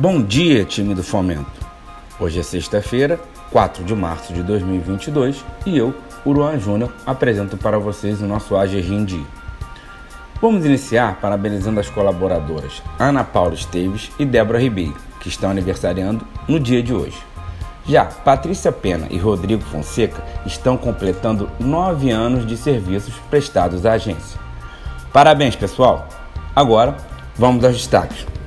Bom dia, time do Fomento. Hoje é sexta-feira, 4 de março de 2022 e eu, Uruan Júnior, apresento para vocês o nosso AG Dia. Vamos iniciar parabenizando as colaboradoras Ana Paula Esteves e Débora Ribeiro, que estão aniversariando no dia de hoje. Já Patrícia Pena e Rodrigo Fonseca estão completando nove anos de serviços prestados à agência. Parabéns, pessoal! Agora, vamos aos destaques.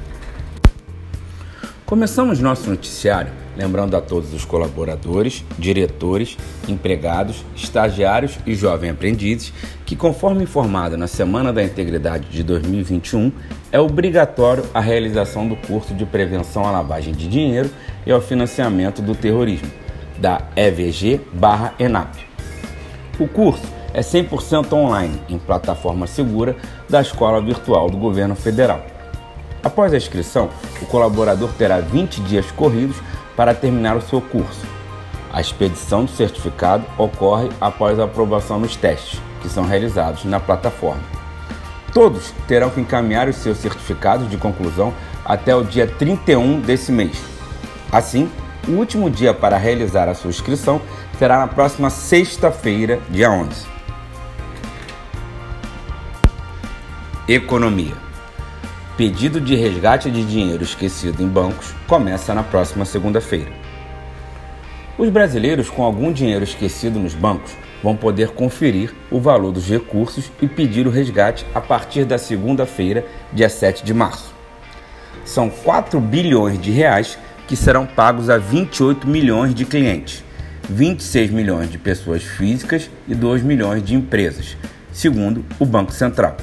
Começamos nosso noticiário lembrando a todos os colaboradores, diretores, empregados, estagiários e jovens aprendizes que, conforme informado na Semana da Integridade de 2021, é obrigatório a realização do curso de prevenção à lavagem de dinheiro e ao financiamento do terrorismo, da EVG/ENAP. O curso é 100% online em plataforma segura da Escola Virtual do Governo Federal. Após a inscrição, o colaborador terá 20 dias corridos para terminar o seu curso. A expedição do certificado ocorre após a aprovação nos testes, que são realizados na plataforma. Todos terão que encaminhar os seus certificados de conclusão até o dia 31 desse mês. Assim, o último dia para realizar a sua inscrição será na próxima sexta-feira, dia 11. Economia. Pedido de resgate de dinheiro esquecido em bancos começa na próxima segunda-feira. Os brasileiros com algum dinheiro esquecido nos bancos vão poder conferir o valor dos recursos e pedir o resgate a partir da segunda-feira, dia 7 de março. São 4 bilhões de reais que serão pagos a 28 milhões de clientes, 26 milhões de pessoas físicas e 2 milhões de empresas, segundo o Banco Central.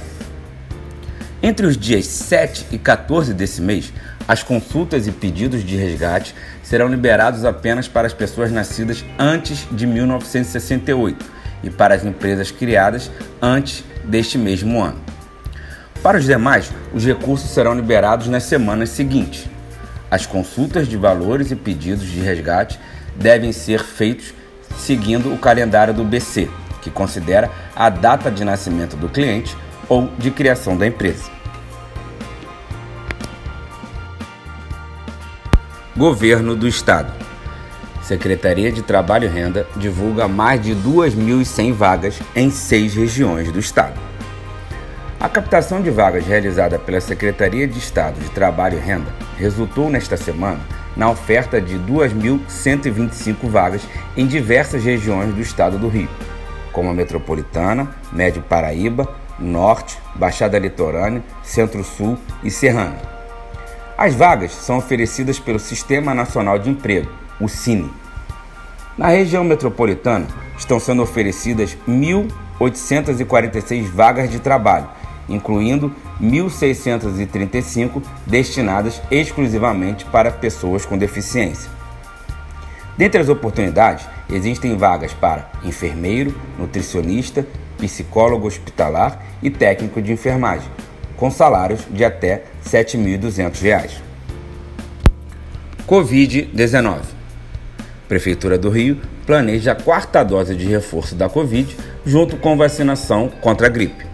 Entre os dias 7 e 14 desse mês, as consultas e pedidos de resgate serão liberados apenas para as pessoas nascidas antes de 1968 e para as empresas criadas antes deste mesmo ano. Para os demais, os recursos serão liberados nas semanas seguintes. As consultas de valores e pedidos de resgate devem ser feitos seguindo o calendário do BC, que considera a data de nascimento do cliente ou de criação da empresa. Governo do Estado. Secretaria de Trabalho e Renda divulga mais de 2.100 vagas em seis regiões do Estado. A captação de vagas realizada pela Secretaria de Estado de Trabalho e Renda resultou nesta semana na oferta de 2.125 vagas em diversas regiões do estado do Rio, como a Metropolitana, Médio Paraíba, Norte, Baixada Litorânea, Centro-Sul e Serrana. As vagas são oferecidas pelo Sistema Nacional de Emprego, o Cine. Na região metropolitana estão sendo oferecidas 1.846 vagas de trabalho, incluindo 1.635 destinadas exclusivamente para pessoas com deficiência. Dentre as oportunidades, existem vagas para enfermeiro, nutricionista, psicólogo hospitalar e técnico de enfermagem, com salários de até R$ 7.200. Covid-19. Prefeitura do Rio planeja a quarta dose de reforço da Covid junto com vacinação contra a gripe.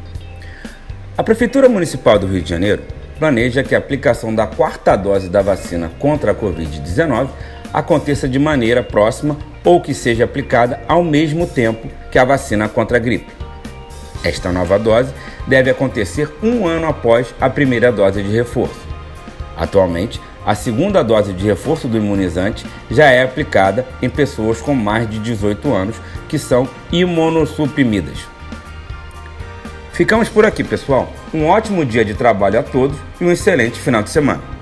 A Prefeitura Municipal do Rio de Janeiro planeja que a aplicação da quarta dose da vacina contra a Covid-19 aconteça de maneira próxima ou que seja aplicada ao mesmo tempo que a vacina contra a gripe. Esta nova dose deve acontecer um ano após a primeira dose de reforço. Atualmente, a segunda dose de reforço do imunizante já é aplicada em pessoas com mais de 18 anos que são imunossuprimidas. Ficamos por aqui, pessoal. Um ótimo dia de trabalho a todos e um excelente final de semana.